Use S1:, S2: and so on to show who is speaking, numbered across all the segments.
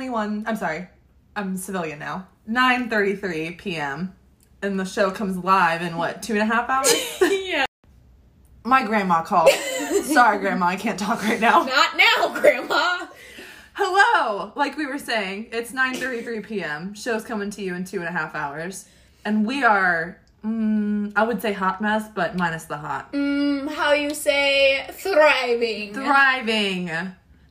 S1: 9:21. I'm sorry. I'm civilian now. 9:33 p.m. And the show comes live in what two and a half hours?
S2: yeah.
S1: My grandma called. sorry, grandma, I can't talk right now.
S2: Not now, Grandma.
S1: Hello. Like we were saying, it's 9:33 p.m. Show's coming to you in two and a half hours, and we are. Mm, I would say hot mess, but minus the hot.
S2: Mm, how you say thriving?
S1: Thriving.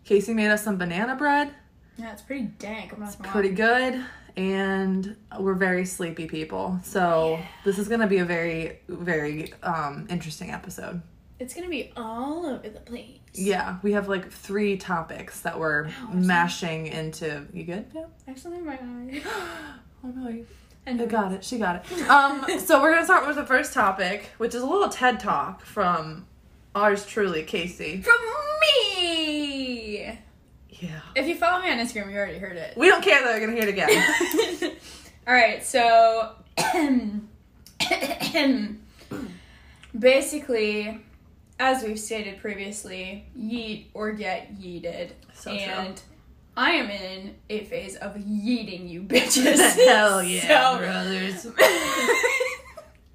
S1: Casey made us some banana bread.
S2: Yeah, it's pretty dank. I'm not gonna lie.
S1: pretty good and we're very sleepy people so this is going to be a very very um interesting episode
S2: It's gonna be all over the place.
S1: yeah we have like three topics that we're mashing into you good yeah
S2: Actually, my eye.
S1: oh no you
S2: And
S1: I got it she got it um so we're going to start with the first topic which is a little ted talk from ours truly casey
S2: From.
S1: Yeah
S2: If you follow me on Instagram, you already heard it.
S1: we don't care that they're going to hear it again
S2: All right, so basically, as we've stated previously, yeet or get yeeted.
S1: So true.
S2: and I am in a phase of yeeting you bitches.
S1: hell yeah
S2: So-
S1: brothers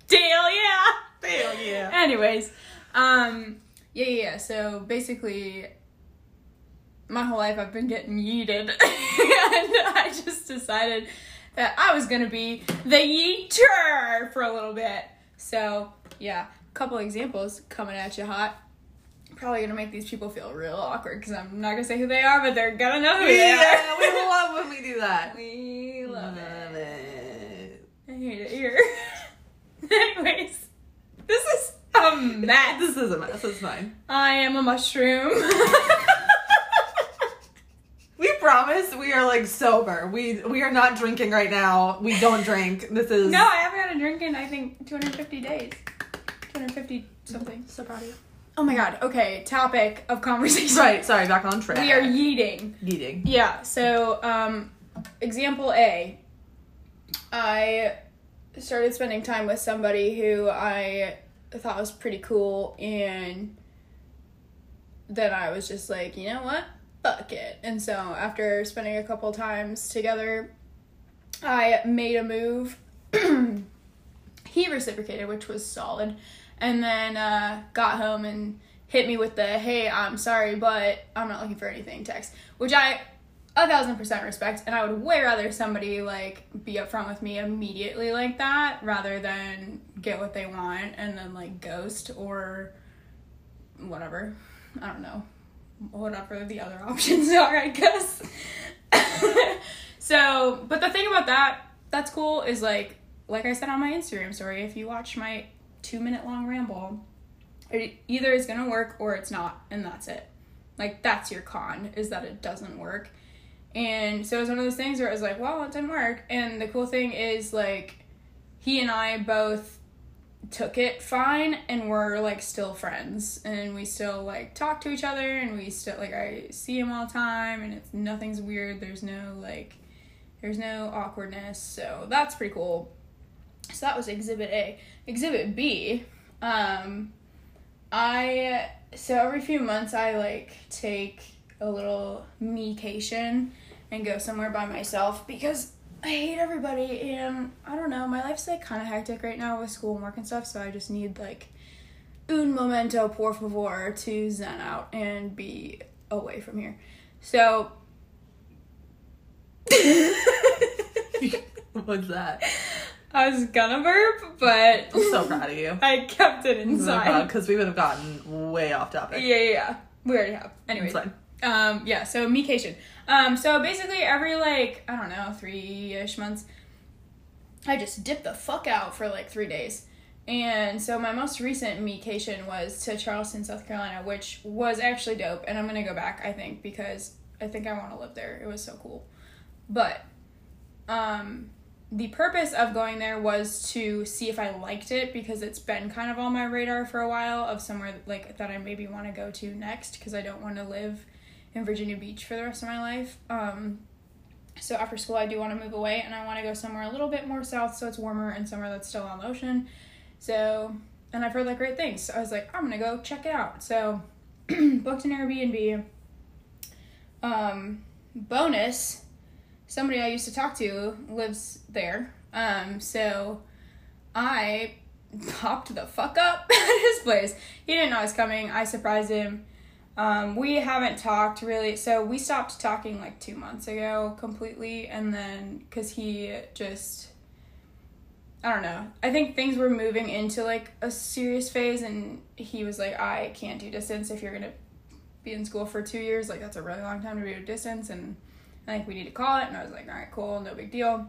S2: Dale, yeah.
S1: hell yeah
S2: Anyways, um, yeah, yeah, yeah. So basically, my whole life I've been getting yeeted, and I just decided that I was gonna be the yeeter for a little bit. So yeah, a couple examples coming at you hot. Probably gonna make these people feel real awkward because I'm not gonna say who they are, but they're gonna know who they
S1: yeah,
S2: are.
S1: we love when we do that.
S2: We love it.
S1: it.
S2: I hate it here. Anyways, this is a mess.
S1: This is a mess. It's fine.
S2: I am a mushroom.
S1: We we are like sober. We we are not drinking right now. We don't drink. This is
S2: no, I haven't had a drink in I think 250 days. 250 something.
S1: so proud of you.
S2: Oh my god. Okay, topic of conversation.
S1: Right. Sorry. Back on track.
S2: We are yeeting.
S1: eating.
S2: Yeah. So, um, example A. I started spending time with somebody who I thought was pretty cool, and then I was just like, you know what? Fuck it. And so, after spending a couple times together, I made a move. he reciprocated, which was solid, and then uh, got home and hit me with the "Hey, I'm sorry, but I'm not looking for anything" text, which I a thousand percent respect, and I would way rather somebody like be upfront with me immediately like that rather than get what they want and then like ghost or whatever. I don't know. Whatever the other options are, I guess. so, but the thing about that that's cool is like like I said on my Instagram story, if you watch my two minute long ramble, it either is gonna work or it's not, and that's it. Like that's your con is that it doesn't work. And so it was one of those things where it was like, well, it didn't work. And the cool thing is like he and I both took it fine and we're like still friends and we still like talk to each other and we still like I see him all the time and it's nothing's weird. There's no like there's no awkwardness. So that's pretty cool. So that was exhibit A. Exhibit B, um I so every few months I like take a little mecation and go somewhere by myself because I hate everybody and I don't know, my life's like kind of hectic right now with school and work and stuff, so I just need like un momento por favor to zen out and be away from here. So
S1: What's that?
S2: I was gonna burp, but
S1: I'm so proud of you.
S2: I kept it inside.
S1: Because we would have gotten way off topic.
S2: Yeah, yeah, yeah. We already have. Anyways. Um, yeah, so mecation. Um, so basically every like, I don't know, three ish months, I just dip the fuck out for like three days. And so my most recent mecation was to Charleston, South Carolina, which was actually dope. And I'm gonna go back, I think, because I think I wanna live there. It was so cool. But um the purpose of going there was to see if I liked it because it's been kind of on my radar for a while of somewhere like that I maybe want to go to next because I don't want to live in Virginia Beach for the rest of my life. Um, so after school, I do want to move away and I want to go somewhere a little bit more south so it's warmer and somewhere that's still on the ocean. So, and I've heard like great things. So I was like, I'm gonna go check it out. So, booked an Airbnb. Um, bonus, somebody I used to talk to lives there. Um, so I popped the fuck up at his place. He didn't know I was coming. I surprised him. Um, we haven't talked really. So we stopped talking like two months ago completely. And then, because he just, I don't know. I think things were moving into like a serious phase. And he was like, I can't do distance if you're to be in school for two years. Like, that's a really long time to be a distance. And I think we need to call it. And I was like, all right, cool, no big deal.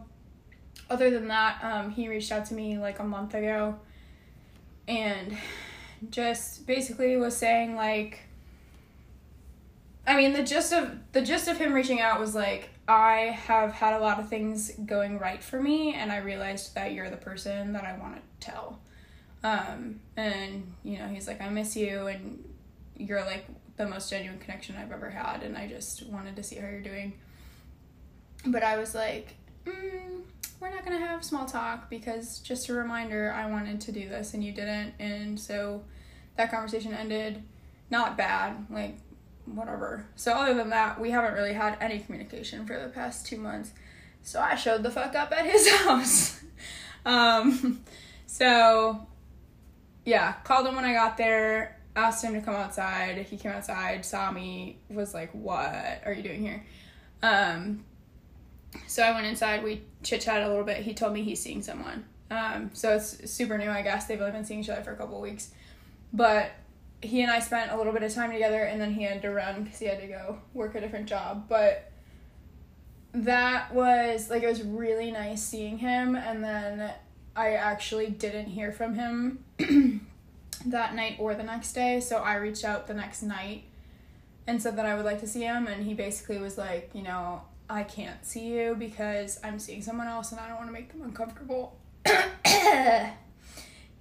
S2: Other than that, um, he reached out to me like a month ago and just basically was saying like I mean the gist of the gist of him reaching out was like I have had a lot of things going right for me and I realized that you're the person that I want to tell. Um and you know, he's like I miss you and you're like the most genuine connection I've ever had and I just wanted to see how you're doing. But I was like, mm, we're not gonna have small talk because just a reminder, I wanted to do this and you didn't, and so that conversation ended not bad, like whatever. So other than that, we haven't really had any communication for the past two months. So I showed the fuck up at his house. um, so yeah, called him when I got there, asked him to come outside. He came outside, saw me, was like, "What are you doing here?" Um, so I went inside. We chit chatted a little bit. He told me he's seeing someone. Um, so it's super new, I guess. They've only been seeing each other for a couple weeks, but he and I spent a little bit of time together, and then he had to run because he had to go work a different job. But that was like it was really nice seeing him, and then I actually didn't hear from him that night or the next day. So I reached out the next night and said that I would like to see him, and he basically was like, you know, I can't see you because I'm seeing someone else and I don't want to make them uncomfortable.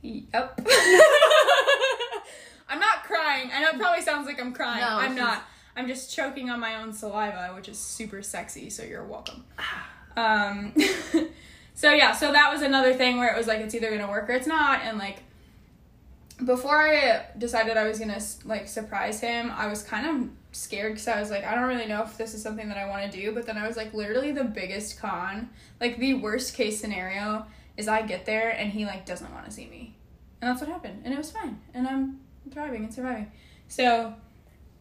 S2: yep. Crying. I know it probably sounds like I'm crying.
S1: No,
S2: I'm not. I'm just choking on my own saliva, which is super sexy, so you're welcome. Um so yeah, so that was another thing where it was like it's either going to work or it's not and like before I decided I was going to like surprise him, I was kind of scared because I was like, I don't really know if this is something that I want to do. But then I was like, literally, the biggest con, like the worst case scenario, is I get there and he like doesn't want to see me, and that's what happened, and it was fine, and I'm thriving and surviving. So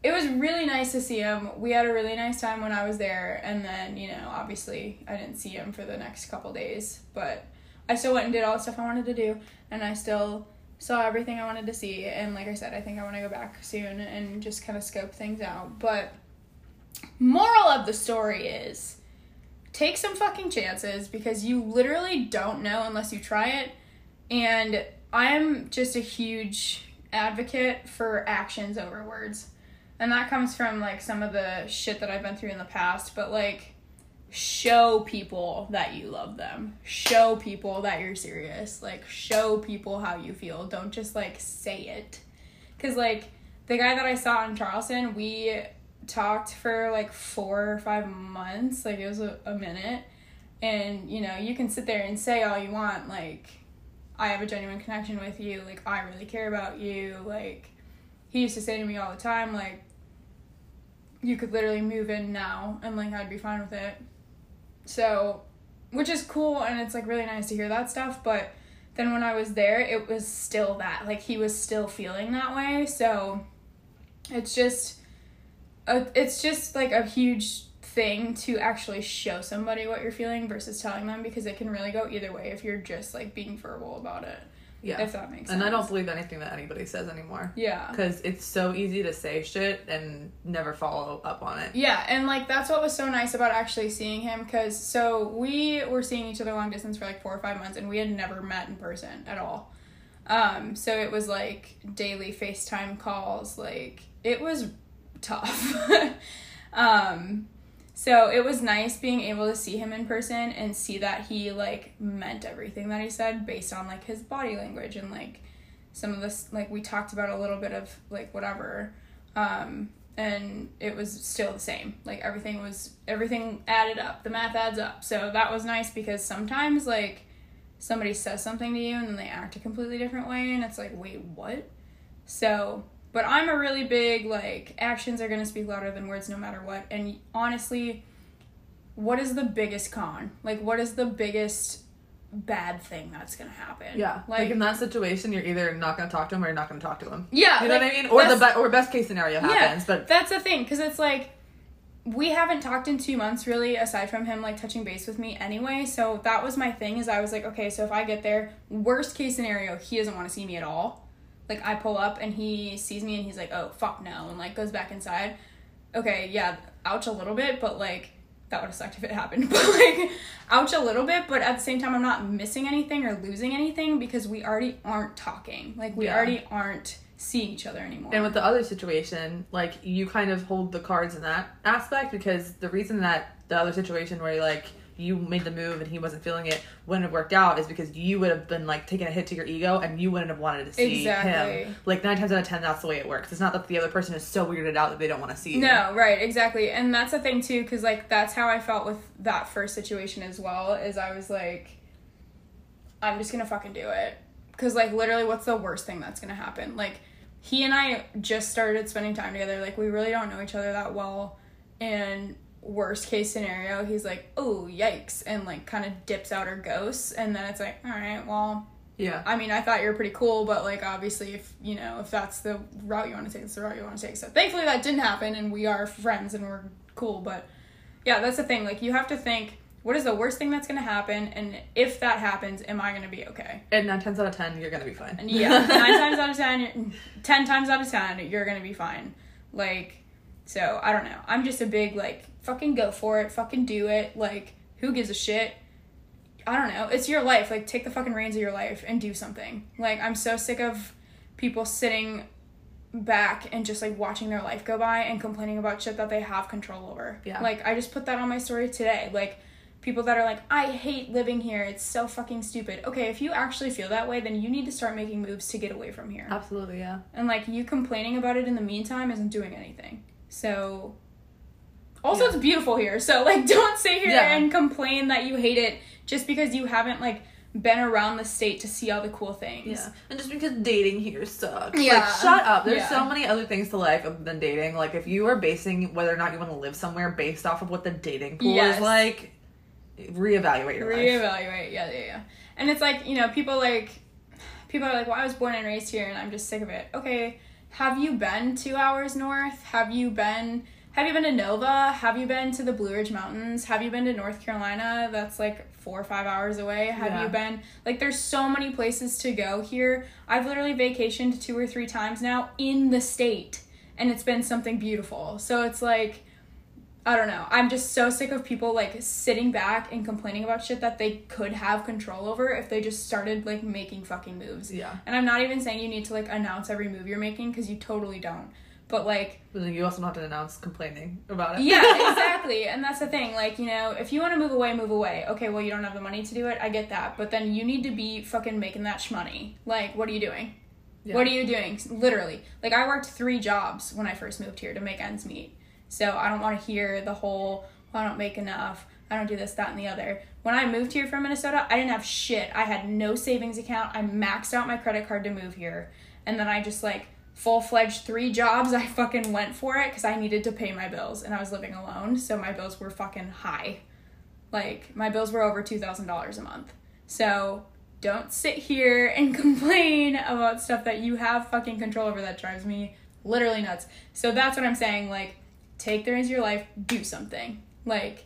S2: it was really nice to see him. We had a really nice time when I was there, and then you know, obviously, I didn't see him for the next couple days, but I still went and did all the stuff I wanted to do, and I still saw everything I wanted to see. And like I said, I think I want to go back soon and just kind of scope things out. But moral of the story is take some fucking chances because you literally don't know unless you try it. And I'm just a huge advocate for actions over words. And that comes from like some of the shit that I've been through in the past, but like show people that you love them. Show people that you're serious. Like show people how you feel. Don't just like say it. Cuz like the guy that I saw in Charleston, we talked for like 4 or 5 months. Like it was a, a minute. And you know, you can sit there and say all you want like I have a genuine connection with you. Like I really care about you. Like he used to say to me all the time like you could literally move in now and like I'd be fine with it. So, which is cool and it's like really nice to hear that stuff, but then when I was there, it was still that. Like he was still feeling that way. So, it's just a, it's just like a huge thing to actually show somebody what you're feeling versus telling them because it can really go either way if you're just like being verbal about it.
S1: Yeah.
S2: If that makes sense.
S1: and I don't believe anything that anybody says anymore.
S2: Yeah.
S1: Because it's so easy to say shit and never follow up on it.
S2: Yeah, and like that's what was so nice about actually seeing him because so we were seeing each other long distance for like four or five months and we had never met in person at all. Um, so it was like daily FaceTime calls, like it was tough. um, so it was nice being able to see him in person and see that he like meant everything that he said based on like his body language and like some of this like we talked about a little bit of like whatever. Um, and it was still the same. Like everything was everything added up. The math adds up. So that was nice because sometimes like somebody says something to you and then they act a completely different way and it's like, "Wait, what?" So, but I'm a really big like actions are going to speak louder than words no matter what. And honestly, what is the biggest con? Like, what is the biggest bad thing that's gonna happen?
S1: Yeah. Like,
S2: Like,
S1: in that situation, you're either not going to talk to him or you're not going to talk to him.
S2: yeah.
S1: You know
S2: like,
S1: what I mean? Or the be- or best case scenario happens, but
S2: that's the thing because it's like we haven't talked in two months really aside from him like touching base with me anyway so that was my thing is i was like okay so if i get there worst case scenario he doesn't want to see me at all like i pull up and he sees me and he's like oh fuck no and like goes back inside. Okay yeah ouch a little bit but like that would have sucked if it happened but like ouch a little bit but at the same time i'm not missing anything or losing anything because we already aren't talking. Like we
S1: Yeah.
S2: already aren't seeing each other anymore.
S1: And with the other situation, like you kind of hold the cards in that aspect because the reason that the other situation where you like you made the move and he wasn't feeling it wouldn't have worked out is because you would have been like taking a hit to your ego and you wouldn't have wanted to see
S2: Exactly.
S1: him. Like nine times out of ten, that's the way it works. It's not that the other person is so weirded out that they don't want to see you.
S2: No, right, exactly. And that's the thing too cuz like that's how I felt with that first situation as well is I was like I'm just going to fucking do it. Cuz like literally what's the worst thing that's going to happen? Like he and I just started spending time together. Like we really don't know each other that well and worst case scenario he's like, "Oh, yikes." And like kind of dips out or ghosts and then it's like, "All right, well,
S1: Yeah.
S2: I mean, I thought you were pretty cool, but like obviously, if you know, if that's the route you want to take, it's the route you want to take. So thankfully, that didn't happen, and we are friends and we're cool. But yeah, that's the thing. Like you have to think, what is the worst thing that's gonna happen, and if that happens, am I gonna be okay?
S1: And nine times out of ten, you're gonna be fine.
S2: And yeah, nine times out of ten, you're- ten times out of ten, you're gonna be fine. Like, so I don't know. I'm just a big like fucking go for it, fucking do it. Like, who gives a shit? I don't know. It's your life. Like, take the fucking reins of your life and do something. Like, I'm so sick of people sitting back and just like watching their life go by and complaining about shit that they have control over.
S1: Yeah.
S2: Like, I just put that on my story today. Like, people that are like, I hate living here. It's so fucking stupid. Okay, if you actually feel that way, then you need to start making moves to get away from here.
S1: Absolutely, yeah.
S2: And like you complaining about it in the meantime isn't doing anything. So also
S1: Yeah.
S2: it's beautiful here. So like don't sit here
S1: Yeah.
S2: and complain that you hate it just because you haven't like been around the state to see all the cool things.
S1: Yeah. And just because dating here sucks.
S2: Yeah.
S1: Like, shut up. There's
S2: Yeah.
S1: so many other things to life other than dating. Like, if you are basing whether or not you want to live somewhere based off of what the dating pool
S2: Yes.
S1: is like, reevaluate your life.
S2: Reevaluate. Yeah, yeah, yeah. And it's like, you know, people like people are like, Well, I was born and raised here and I'm just sick of it. Okay, have you been two hours north? Have you been have you been to Nova? Have you been to the Blue Ridge Mountains? Have you been to North Carolina? That's like four or five hours away. Have
S1: Yeah.
S2: you been like there's so many places to go here. I've literally vacationed two or three times now in the state and it's been something beautiful. So it's like I don't know. I'm just so sick of people like sitting back and complaining about shit that they could have control over if they just started like making fucking moves.
S1: Yeah.
S2: And I'm not even saying you need to like announce every move you're making because you totally don't. But like,
S1: But then you also don't have to announce complaining about it.
S2: yeah, exactly. And that's the thing. Like, you know, if you want to move away, move away. Okay, well, you don't have the money to do it. I get that. But then you need to be fucking making that shmoney. Like, what are you doing?
S1: Yeah.
S2: What are you doing? Literally. Like, I worked three jobs when I first moved here to make ends meet. So I don't want to hear the whole, well, I don't make enough. I don't do this, that, and the other. When I moved here from Minnesota, I didn't have shit. I had no savings account. I maxed out my credit card to move here. And then I just, like, full fledged three jobs. I fucking went for it because I needed to pay my bills. And I was living alone. So my bills were fucking high. Like, my bills were over $2,000 a month. So don't sit here and complain about stuff that you have fucking control over that drives me literally nuts. So that's what I'm saying. Like, take the reins of your life, do something. Like,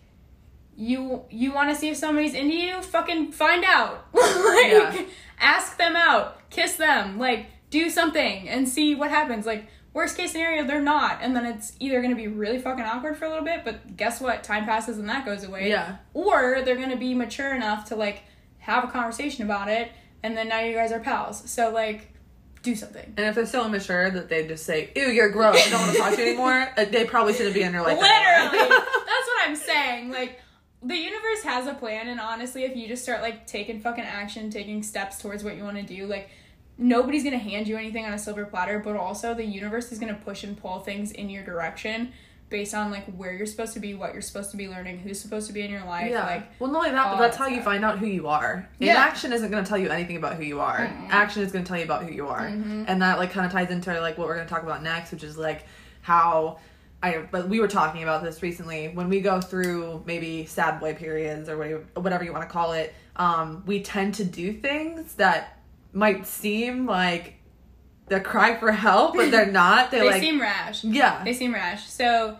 S2: you you want to see if somebody's into you? Fucking find out. like,
S1: Yeah.
S2: ask them out, kiss them, like, do something and see what happens. Like, worst case scenario, they're not, and then it's either gonna be really fucking awkward for a little bit, but guess what? Time passes and that goes away
S1: Yeah.
S2: or they're gonna be mature enough to like have a conversation about it and then now you guys are pals so like do something
S1: And if they're still immature, that they just say, "Ew, you're gross. I don't want to talk to you anymore." uh, They probably shouldn't be in your life.
S2: literally that's what i'm saying like the universe has a plan and honestly if you just start like taking fucking action taking steps towards what you want to do like nobody's gonna hand you anything on a silver platter but also the universe is gonna push and pull things in your direction based on like where you're supposed to be what you're supposed to be learning who's supposed to be in your life
S1: yeah.
S2: like
S1: well, not only that, but that's
S2: that
S1: how you find out who you are.
S2: Yeah.
S1: Inaction isn't going to tell you anything about who you are.
S2: Mm-mm.
S1: Action is going to tell you about who you are,
S2: Mhm.
S1: and that like kind of ties into like what we're going to talk about next, which is like how I but we were talking about this recently when we go through maybe sad boy periods or whatever, whatever you want to call it. Um, we tend to do things that might seem like they're crying for help, but they're not.
S2: They
S1: like
S2: seem rash.
S1: yeah,
S2: They seem rash. So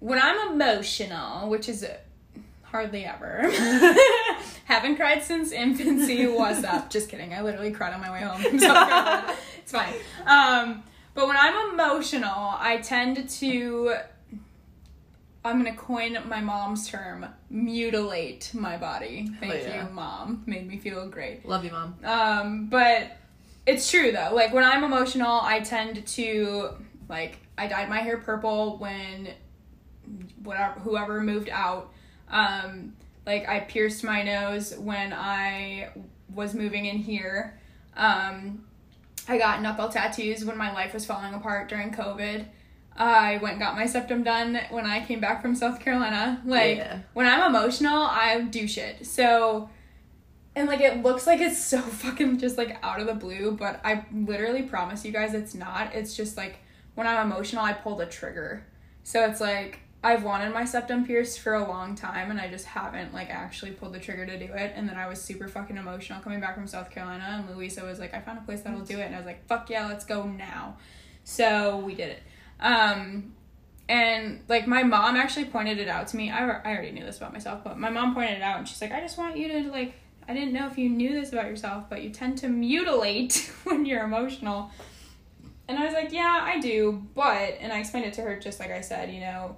S2: when I'm emotional, which is hardly ever, haven't cried since infancy. What's up? Just kidding. I literally cried on my way home. Carolina. it's fine. Um, but when I'm emotional, I tend to. I'm gonna coin my mom's term, mutilate my body. Thank
S1: yeah.
S2: you, mom. Made me feel great.
S1: love you, mom.
S2: Um, but it's true though. Like when I'm emotional, I tend to like I dyed my hair purple when whatever whoever moved out. Um, like I pierced my nose when I was moving in here. Um, I got knuckle tattoos when my life was falling apart during COVID. I went and got my septum done when I came back from South Carolina. Like
S1: Yeah.
S2: when I'm emotional, I do shit. So and like it looks like it's so fucking just like out of the blue, but I literally promise you guys it's not. It's just like when I'm emotional, I pull the trigger. So it's like I've wanted my septum pierced for a long time and I just haven't like actually pulled the trigger to do it. And then I was super fucking emotional coming back from South Carolina and Louisa was like, I found a place that'll do it and I was like, fuck yeah, let's go now. So we did it. Um and like my mom actually pointed it out to me. I, I already knew this about myself, but my mom pointed it out and she's like, I just want you to like I didn't know if you knew this about yourself, but you tend to mutilate when you're emotional. And I was like, yeah, I do, but and I explained it to her just like I said, you know,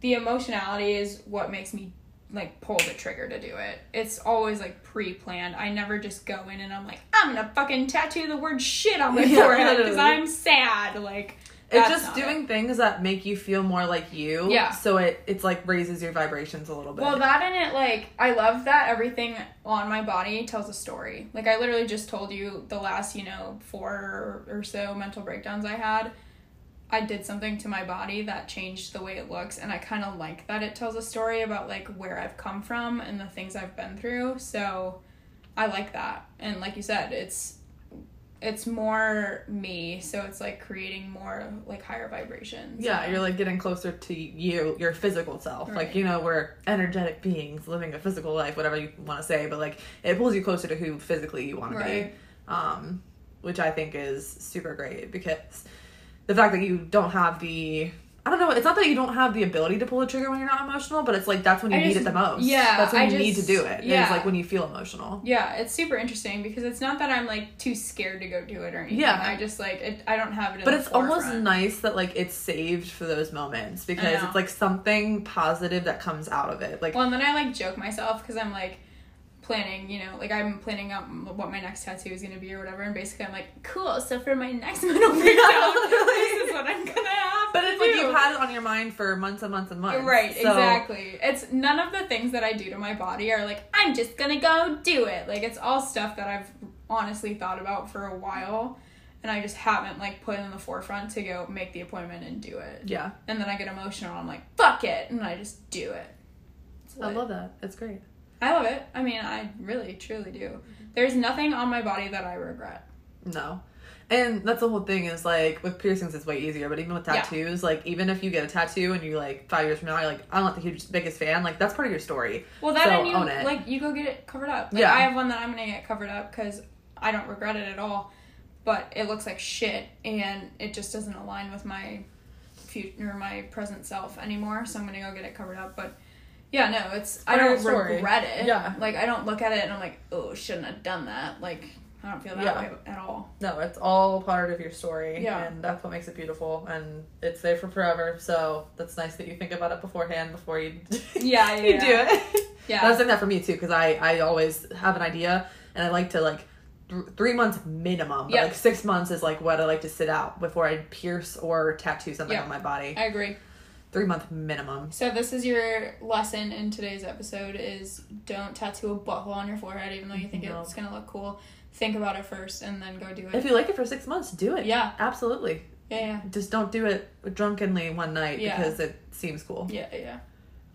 S2: the emotionality is what makes me like pull the trigger to do it. It's always like pre-planned. I never just go in and I'm like, I'm gonna fucking tattoo the word shit on my
S1: Yeah,
S2: forehead because. I'm sad. Like
S1: It's just doing
S2: it.
S1: things that make you feel more like you.
S2: Yeah.
S1: So it it's like raises your vibrations a little bit.
S2: Well, that and it like I love that everything on my body tells a story. Like I literally just told you the last you know four or so mental breakdowns I had. I did something to my body that changed the way it looks, and I kind of like that it tells a story about like where I've come from and the things I've been through. So I like that, and like you said, it's it's more me, so it's like creating more like higher vibrations.
S1: yeah, you're like getting closer to you, your physical self. Like, you know, we're energetic beings living a physical life, whatever you want to say, but like it pulls you closer to who physically you want to be. Um, which I think is super great because the fact that you don't have the I don't know, it's not that you don't have the ability to pull the trigger when you're not emotional, but it's like that's when you
S2: I
S1: need
S2: just-
S1: it the most.
S2: yeah,
S1: That's when
S2: I
S1: you need to do it.
S2: yeah.
S1: It's like when you feel emotional.
S2: Yeah, it's super interesting because it's not that I'm like too scared to go do it or anything.
S1: Yeah.
S2: I just like it, I don't have it. In
S1: But it's almost nice that like it's saved for those moments because it's like something positive that comes out of it. Like
S2: Well, and then I like joke myself because I'm like planning, you know, like I'm planning out what my next tattoo is gonna be or whatever, and basically I'm like, cool. So for my next mental breakdown, this is what I'm gonna
S1: you've had it on your mind for months and months and months.
S2: Right,
S1: So-
S2: exactly. It's none of the things that I do to my body are like, I'm just gonna go do it. Like, it's all stuff that I've honestly thought about for a while, and I just haven't, like, put in the forefront to go make the appointment and do it.
S1: Yeah.
S2: And then I get emotional, I'm like, fuck it, and I just do it.
S1: I love that. It's great.
S2: I love it. I mean, I really, truly do. Mm-hmm. There's nothing on my body that I regret.
S1: No. And that's the whole thing is like with piercings it's way easier, but even with
S2: Yeah.
S1: tattoos, like even if you get a tattoo and you like five years from now you're like, I'm not the huge biggest fan, like that's part of your story.
S2: Well, that
S1: So,
S2: and you
S1: own it.
S2: like you go get it covered up. Like,
S1: Yeah.
S2: I have one that I'm gonna get covered up because I don't regret it at all, but it looks like shit and it just doesn't align with my future or my present self anymore. So I'm gonna go get it covered up. But yeah, no, it's I
S1: Part of
S2: don't regret it.
S1: Yeah.
S2: like I don't look at it and I'm like, oh, shouldn't have done that. Like I don't feel that
S1: Yeah.
S2: way at all.
S1: No, it's all part of your story.
S2: Yeah.
S1: And that's what makes it beautiful and it's there for forever. So that's nice that you think about it beforehand before you
S2: Yeah, yeah,
S1: you
S2: yeah.
S1: do it.
S2: Yeah.
S1: That's like that for me too, because I I always have an idea and I like to like th- three months minimum, but
S2: Yep.
S1: like six months is like what I like to sit out before I pierce or tattoo something
S2: Yep.
S1: on my body.
S2: I agree.
S1: Three month minimum.
S2: So this is your lesson in today's episode is don't tattoo a butthole on your forehead even though you think
S1: No.
S2: it's gonna look cool. Think about it first and then go do it.
S1: If you like it for six months, do it.
S2: Yeah.
S1: absolutely.
S2: yeah, yeah.
S1: Just don't do it drunkenly one night
S2: Yeah.
S1: because it seems cool.
S2: Yeah, yeah.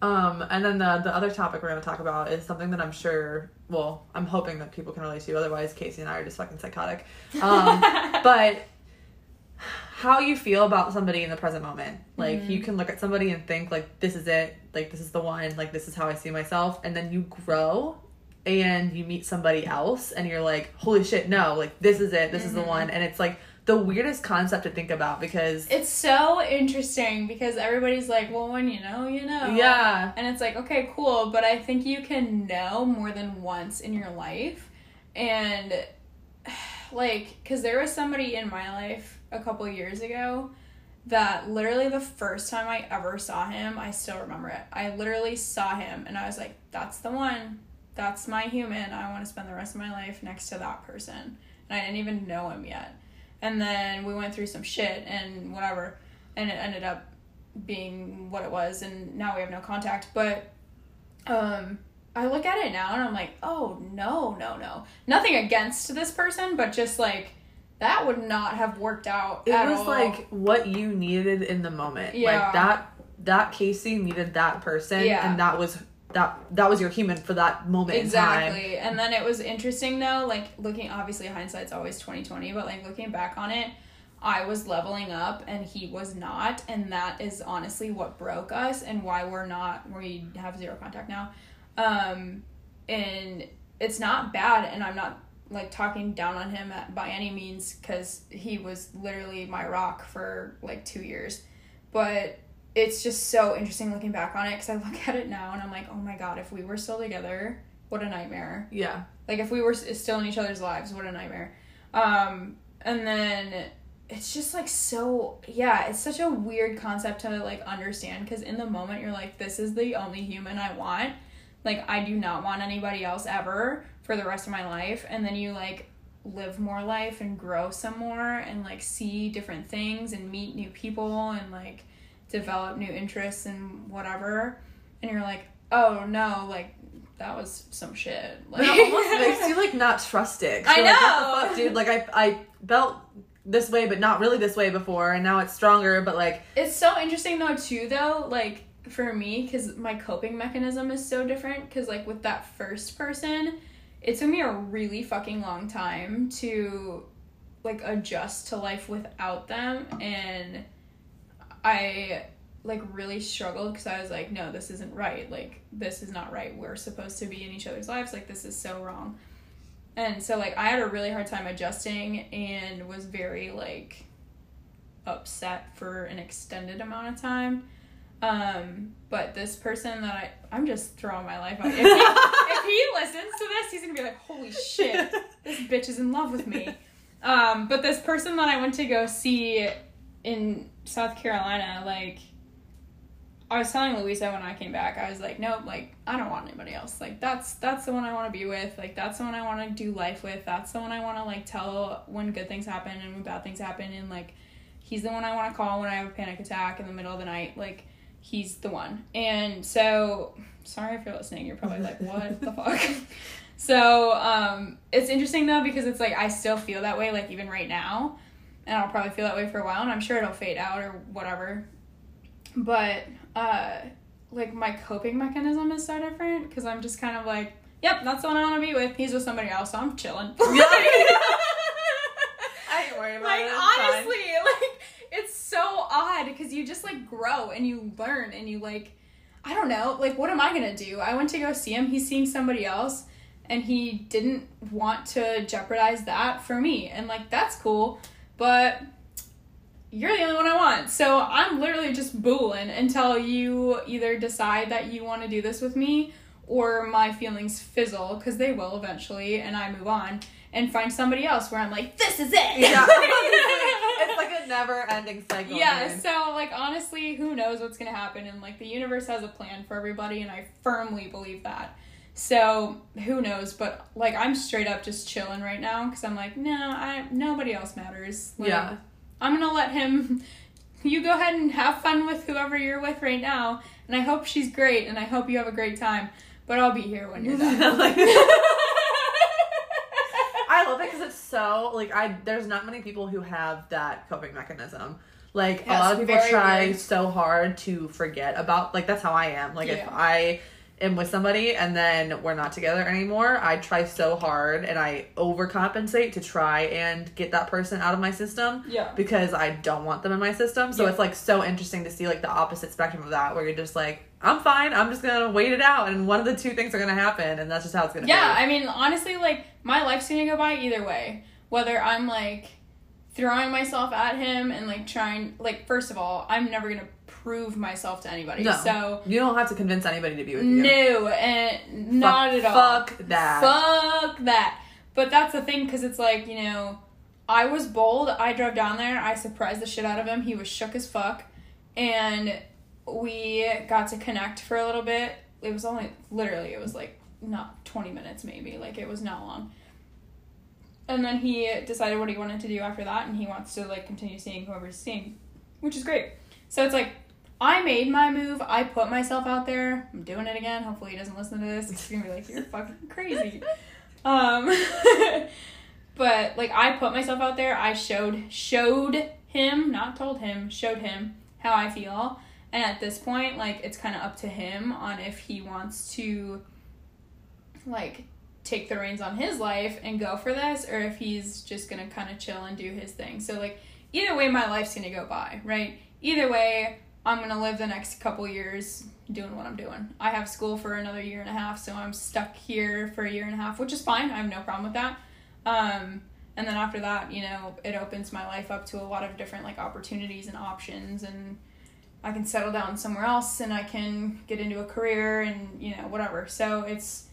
S1: Um, and then the the other topic we're going to talk about is something that I'm sure, well, I'm hoping that people can relate to. Otherwise, Casey and I are just fucking psychotic. Um, but how you feel about somebody in the present moment. Like
S2: Mm-hmm.
S1: you can look at somebody and think like this is it, like this is the one, like this is how I see myself, and then you grow and you meet somebody else and you're like, holy shit, no, like this is it, this is the
S2: Mm-hmm.
S1: one, and it's like the weirdest concept to think about because
S2: It's so interesting because everybody's like, well, when you know, you know.
S1: yeah,
S2: And it's like, okay, cool, but I think you can know more than once in your life. And, like, because there was somebody in my life a couple years ago that literally the first time I ever saw him, I still remember it. I literally saw him and I was like, that's the one. That's my human. I want to spend the rest of my life next to that person. And I didn't even know him yet. And then we went through some shit and whatever. And it ended up being what it was and now we have no contact but um i look at it now and i'm like oh no no no nothing against this person but just like that would not have worked out
S1: it was
S2: all.
S1: like what you needed in the moment.
S2: Yeah.
S1: Like that that Casey needed that person,
S2: Yeah.
S1: and that was that that was your human for that moment
S2: exactly. And then it was interesting though like looking obviously hindsight's always 2020 but like looking back on it i was leveling up and he was not and that is honestly what broke us and why we're not we have zero contact now. Um and it's not bad and i'm not like talking down on him at, by any means because he was literally my rock for like two years. But it's just so interesting looking back on it because i look at it now and i'm like oh my god if we were still together what a nightmare.
S1: Yeah.
S2: like if we were still in each other's lives what a nightmare. Um and then it's just like so yeah it's such a weird concept to like understand because in the moment you're like this is the only human i want. Like i do not want anybody else ever for the rest of my life and then you like live more life and grow some more and like see different things and meet new people and like develop new interests and whatever and you're like oh no like that was some shit like
S1: it almost makes you like not trust it.
S2: I
S1: like,
S2: know.
S1: the fuck, dude. Like I I felt this way, but not really this way before, and now it's stronger. But like,
S2: It's so interesting though too though like for me because my coping mechanism is so different because like with that first person it took me a really fucking long time to like adjust to life without them and i like really struggled because i was like no this isn't right like this is not right we're supposed to be in each other's lives like this is so wrong and so like i had a really hard time adjusting and was very like upset for an extended amount of time. Um, but this person that I I'm just throwing my life out. If he, if he listens to this, he's gonna be like, "Holy shit, this bitch is in love with me." Um, but this person that I went to go see in South Carolina, like, I was telling Louisa when I came back, I was like, nope, like, I don't want anybody else. Like, that's that's the one I want to be with. Like, that's the one I want to do life with. That's the one I want to like tell when good things happen and when bad things happen. And like, he's the one I want to call when I have a panic attack in the middle of the night. Like, he's the one. And so, sorry if you're listening. You're probably like, what the fuck? So, um, it's interesting though because it's like I still feel that way, like even right now, and I'll probably feel that way for a while, and I'm sure it'll fade out or whatever. But uh, like my coping mechanism is so different because I'm just kind of like, yep, that's the one I want to be with. He's with somebody else, so I'm chilling.
S1: I ain't worried about
S2: like
S1: it. fine.
S2: honestly, like it's so odd because you just like grow and you learn and you like I don't know, like what am I gonna do? I went to go see him, he's seeing somebody else and he didn't want to jeopardize that for me. And like that's cool, but you're the only one I want. So I'm literally just booling until you either decide that you want to do this with me or my feelings fizzle because they will eventually and I move on and find somebody else where I'm like, this is it.
S1: Yeah, it's like a never-ending cycle.
S2: yeah,
S1: dude.
S2: so like honestly, who knows what's gonna happen? And like the universe has a plan for everybody, and I firmly believe that. So who knows? But like I'm straight up just chilling right now because I'm like, no, I nobody else matters. Like,
S1: yeah.
S2: I'm gonna let him. You go ahead and have fun with whoever you're with right now, and I hope she's great, and I hope you have a great time. But I'll be here when you're done.
S1: I love it because it's so like I. There's not many people who have that coping mechanism. Like
S2: Yeah,
S1: a lot of people try
S2: weird.
S1: so hard to forget about. Like that's how I am. Like if I am with somebody and then we're not together anymore, I try so hard and I overcompensate to try and get that person out of my system.
S2: Yeah.
S1: Because I don't want them in my system. So
S2: Yeah.
S1: it's like so interesting to see like the opposite spectrum of that where you're just like, I'm fine, I'm just gonna wait it out and one of the two things are gonna happen and that's just how it's gonna
S2: Yeah,
S1: be.
S2: I mean, honestly, like my life's gonna go by either way. Whether I'm like throwing myself at him and like trying, like first of all, I'm never gonna prove myself to anybody.
S1: no.
S2: So
S1: you don't have to convince anybody to be with you.
S2: no, and not
S1: Fuck-
S2: at all.
S1: Fuck that.
S2: Fuck that. But that's the thing, because it's like you know, I was bold. I drove down there. I surprised the shit out of him. He was shook as fuck, and we got to connect for a little bit. It was only literally it was like not twenty minutes maybe. Like it was not long. And then he decided what he wanted to do after that, and he wants to like continue seeing whoever he's seeing, which is great. So it's like I made my move. I put myself out there. I'm doing it again. Hopefully he doesn't listen to this. He's gonna be like, "You're fucking crazy." Um, but like I put myself out there. I showed showed him, not told him, showed him how I feel. And at this point, like it's kind of up to him on if he wants to like take the reins on his life and go for this or if he's just going to kind of chill and do his thing. So like either way my life's going to go by, right? Either way, I'm to live the next couple years doing what I'm doing. I have school for another year and a half, so I'm stuck here for a year and a half, which is fine. I have no problem with that. Um, and then after that, you know, it opens my life up to a lot of different like opportunities and options and I can settle down somewhere else and I can get into a career and, you know, whatever. So it's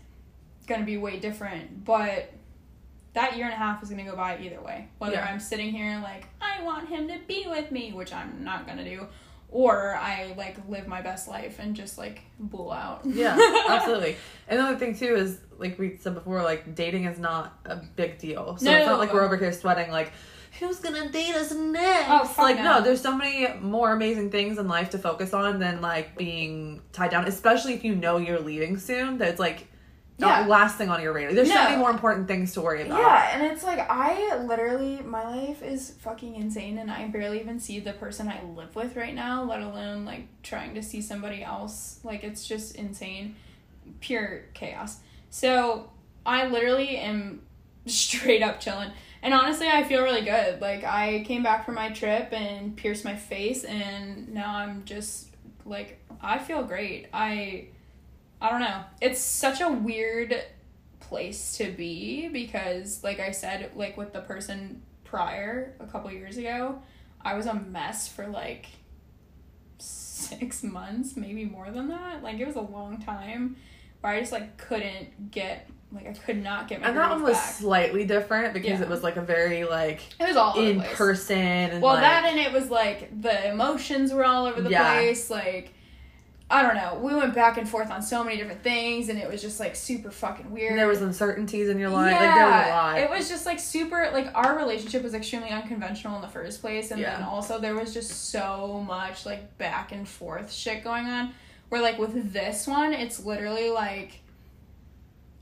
S2: to be way different, but that year and a half is going to go by either way. Whether
S1: Yeah.
S2: I'm sitting here like I want him to be with me, which I'm not going to do, or I like live my best life and just like bull out.
S1: Yeah, absolutely. And the other thing too is like we said before, like dating is not a big deal. So it's not like we're over here sweating like who's gonna date us next?
S2: Oh,
S1: like
S2: no.
S1: no, there's so many more amazing things in life to focus on than like being tied down, especially if you know you're leaving soon. That it's like not
S2: Yeah.
S1: last thing on your radar. There's so
S2: No.
S1: many more important things to worry about.
S2: Yeah, and it's like I literally my life is fucking insane and I barely even see the person I live with right now, let alone like trying to see somebody else. Like it's just insane. Pure chaos. So I literally am straight up chilling. And honestly, I feel really good. Like I came back from my trip and pierced my face and now I'm just like I feel great. I I don't know. It's such a weird place to be because like I said like with the person prior a couple years ago, I was a mess for like 6 months, maybe more than that. Like it was a long time where I just like couldn't get like I could not get my
S1: And that one was
S2: back.
S1: slightly different because
S2: Yeah.
S1: it was like a very like
S2: It was all
S1: in person and
S2: Well,
S1: like,
S2: that and it was like the emotions were all over the
S1: Yeah.
S2: place. Like, I don't know. We went back and forth on so many different things, and it was just like super fucking weird.
S1: there was uncertainties in your life. like there was a lot.
S2: It was just like super like our relationship was extremely unconventional in the first place and then also there was just so much like back and forth shit going on. Where like with this one, it's literally like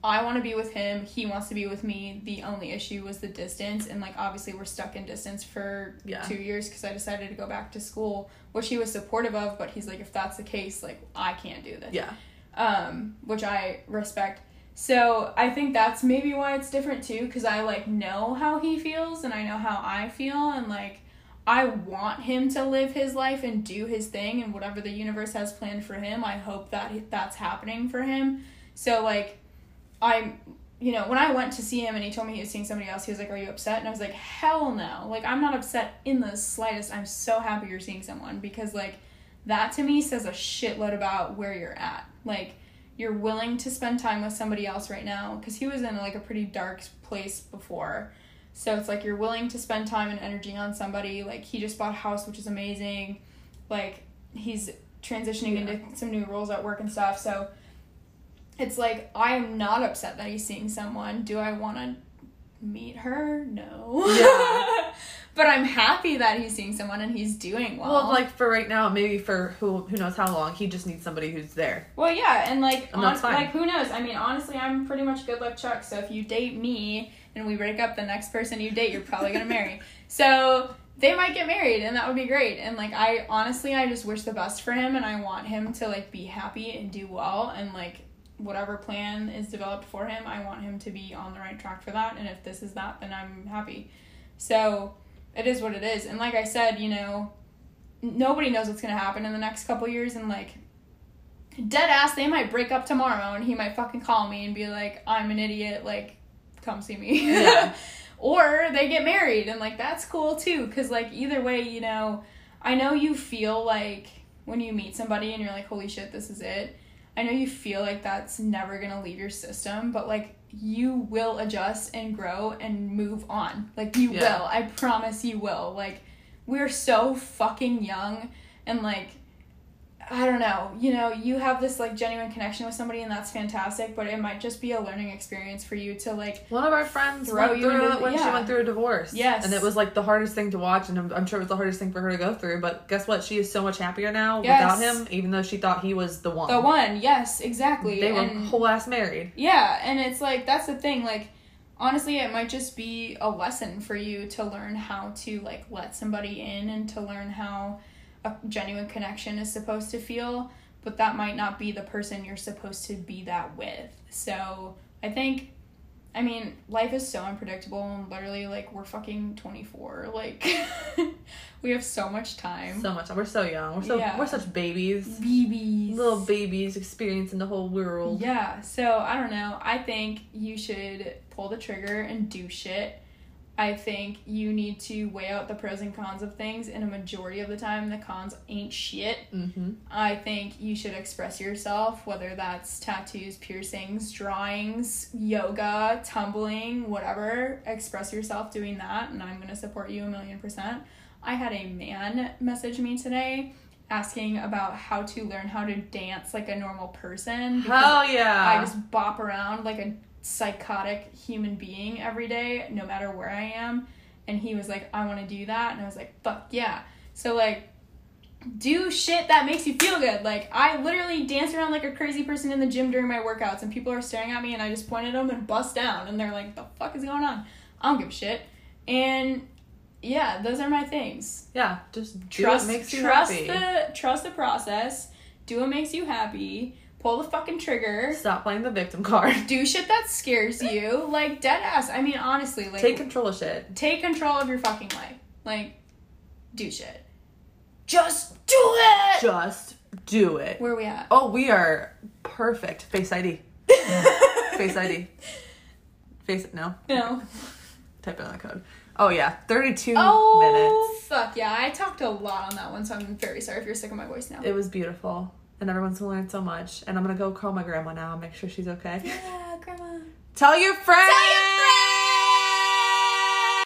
S2: I want to be with him, he wants to be with me. The only issue was the distance and like obviously we're stuck in distance for
S1: Yeah.
S2: 2 years cuz I decided to go back to school, which he was supportive of, but he's like if that's the case, like I can't do this
S1: yeah.
S2: um, which I respect. So I think that's maybe why it's different too, because I like know how he feels and I know how I feel, and like I want him to live his life and do his thing, and whatever the universe has planned for him, I hope that that's happening for him. So like, I, you know, when I went to see him and he told me he was seeing somebody else, he was like, "Are you upset?" And I was like, "Hell no! Like I'm not upset in the slightest. I'm so happy you're seeing someone because like." that to me says a shitload about where you're at. Like you're willing to spend time with somebody else right now because he was in like a pretty dark place before. So it's like you're willing to spend time and energy on somebody. Like he just bought a house, which is amazing. Like he's transitioning
S1: Yeah.
S2: into some new roles at work and stuff. So it's like I am not upset that he's seeing someone. Do I want to meet her? No.
S1: Yeah.
S2: but I'm happy that he's seeing someone and he's doing well.
S1: Well, like for right now, maybe for who who knows how long, he just needs somebody who's there.
S2: Well, yeah, and like,
S1: And fine.
S2: like who knows? I mean, honestly, I'm pretty much good luck Chuck. So if you date me and we break up, the next person you date, you're probably gonna marry. So they might get married, and that would be great. And like, I honestly, I just wish the best for him, and I want him to like be happy and do well, and like whatever plan is developed for him, I want him to be on the right track for that. And if this is that, then I'm happy. So it is what it is. And like I said, you know, nobody knows what's gonna happen in the next couple years, and like dead ass, they might break up tomorrow, and he might fucking call me and be like, "I'm an idiot," like, come see me.
S1: Yeah.
S2: or they get married, and like that's cool too, because like either way, you know, I know you feel like when you meet somebody and you're like, "Holy shit, this is it." I know you feel like that's never gonna leave your system, but like you will adjust and grow and move on. Like you
S1: Yeah.
S2: will. I promise you will. Like we're so fucking young and like I don't know, you know, you have this like genuine connection with somebody and that's fantastic, but it might just be a learning experience for you to like
S1: One of our friends went through it when she
S2: yeah.
S1: went through a divorce.
S2: Yes.
S1: And it was like the hardest thing to watch, and I'm, I'm sure it was the hardest thing for her to go through. But guess what? She is so much happier now
S2: Yes.
S1: without him, even though she thought he was the one.
S2: the one. Yes, exactly.
S1: They were whole ass married.
S2: Yeah, and it's like that's the thing. Like, honestly, it might just be a lesson for you to learn how to like let somebody in and to learn how a genuine connection is supposed to feel. But that might not be the person you're supposed to be that with. So I think, I mean, life is so unpredictable, and literally, like, we're fucking twenty four. Like, we have so much time.
S1: So much. time. We're so young. We're so
S2: Yeah.
S1: we're such babies.
S2: BBs.
S1: Little babies experiencing the whole world.
S2: Yeah, so I don't know. I think you should pull the trigger and do shit. I think you need to weigh out the pros and cons of things, and a majority of the time, the cons ain't shit.
S1: Mm-hmm.
S2: I think you should express yourself, whether that's tattoos, piercings, drawings, yoga, tumbling, whatever. Express yourself doing that, and I'm gonna support you a million percent. I had a man message me today asking about how to learn how to dance like a normal person.
S1: Hell yeah.
S2: I just bop around like a psychotic human being every day, no matter where I am. And he was like, I want to do that. And I was like, fuck yeah. So, like, do shit that makes you feel good. Like, I literally dance around like a crazy person in the gym during my workouts, and people are staring at me, and I just point at them and bust down. And they're like, the fuck is going on? I don't give a shit. And yeah, those are my things.
S1: yeah. Just
S2: Trust,
S1: makes you
S2: trust
S1: happy.
S2: the trust the process. Do what makes you happy. Pull the fucking trigger
S1: Stop playing the victim card.
S2: do shit that scares you like dead ass i mean honestly like
S1: Take control of shit.
S2: take control of your fucking life like do shit just do it
S1: Just do it.
S2: where are we at
S1: Oh, we are perfect. Face ID. Face ID. Face it. no.
S2: no
S1: Type in that code. Oh yeah, thirty-two
S2: oh
S1: minutes.
S2: Oh fuck yeah i talked a lot on that one so i'm very sorry if you're sick of my voice now
S1: It was beautiful, and everyone's gonna learn so much. And I'm gonna go call my grandma now and make sure she's okay.
S2: yeah grandma
S1: Tell your friends.
S2: Tell your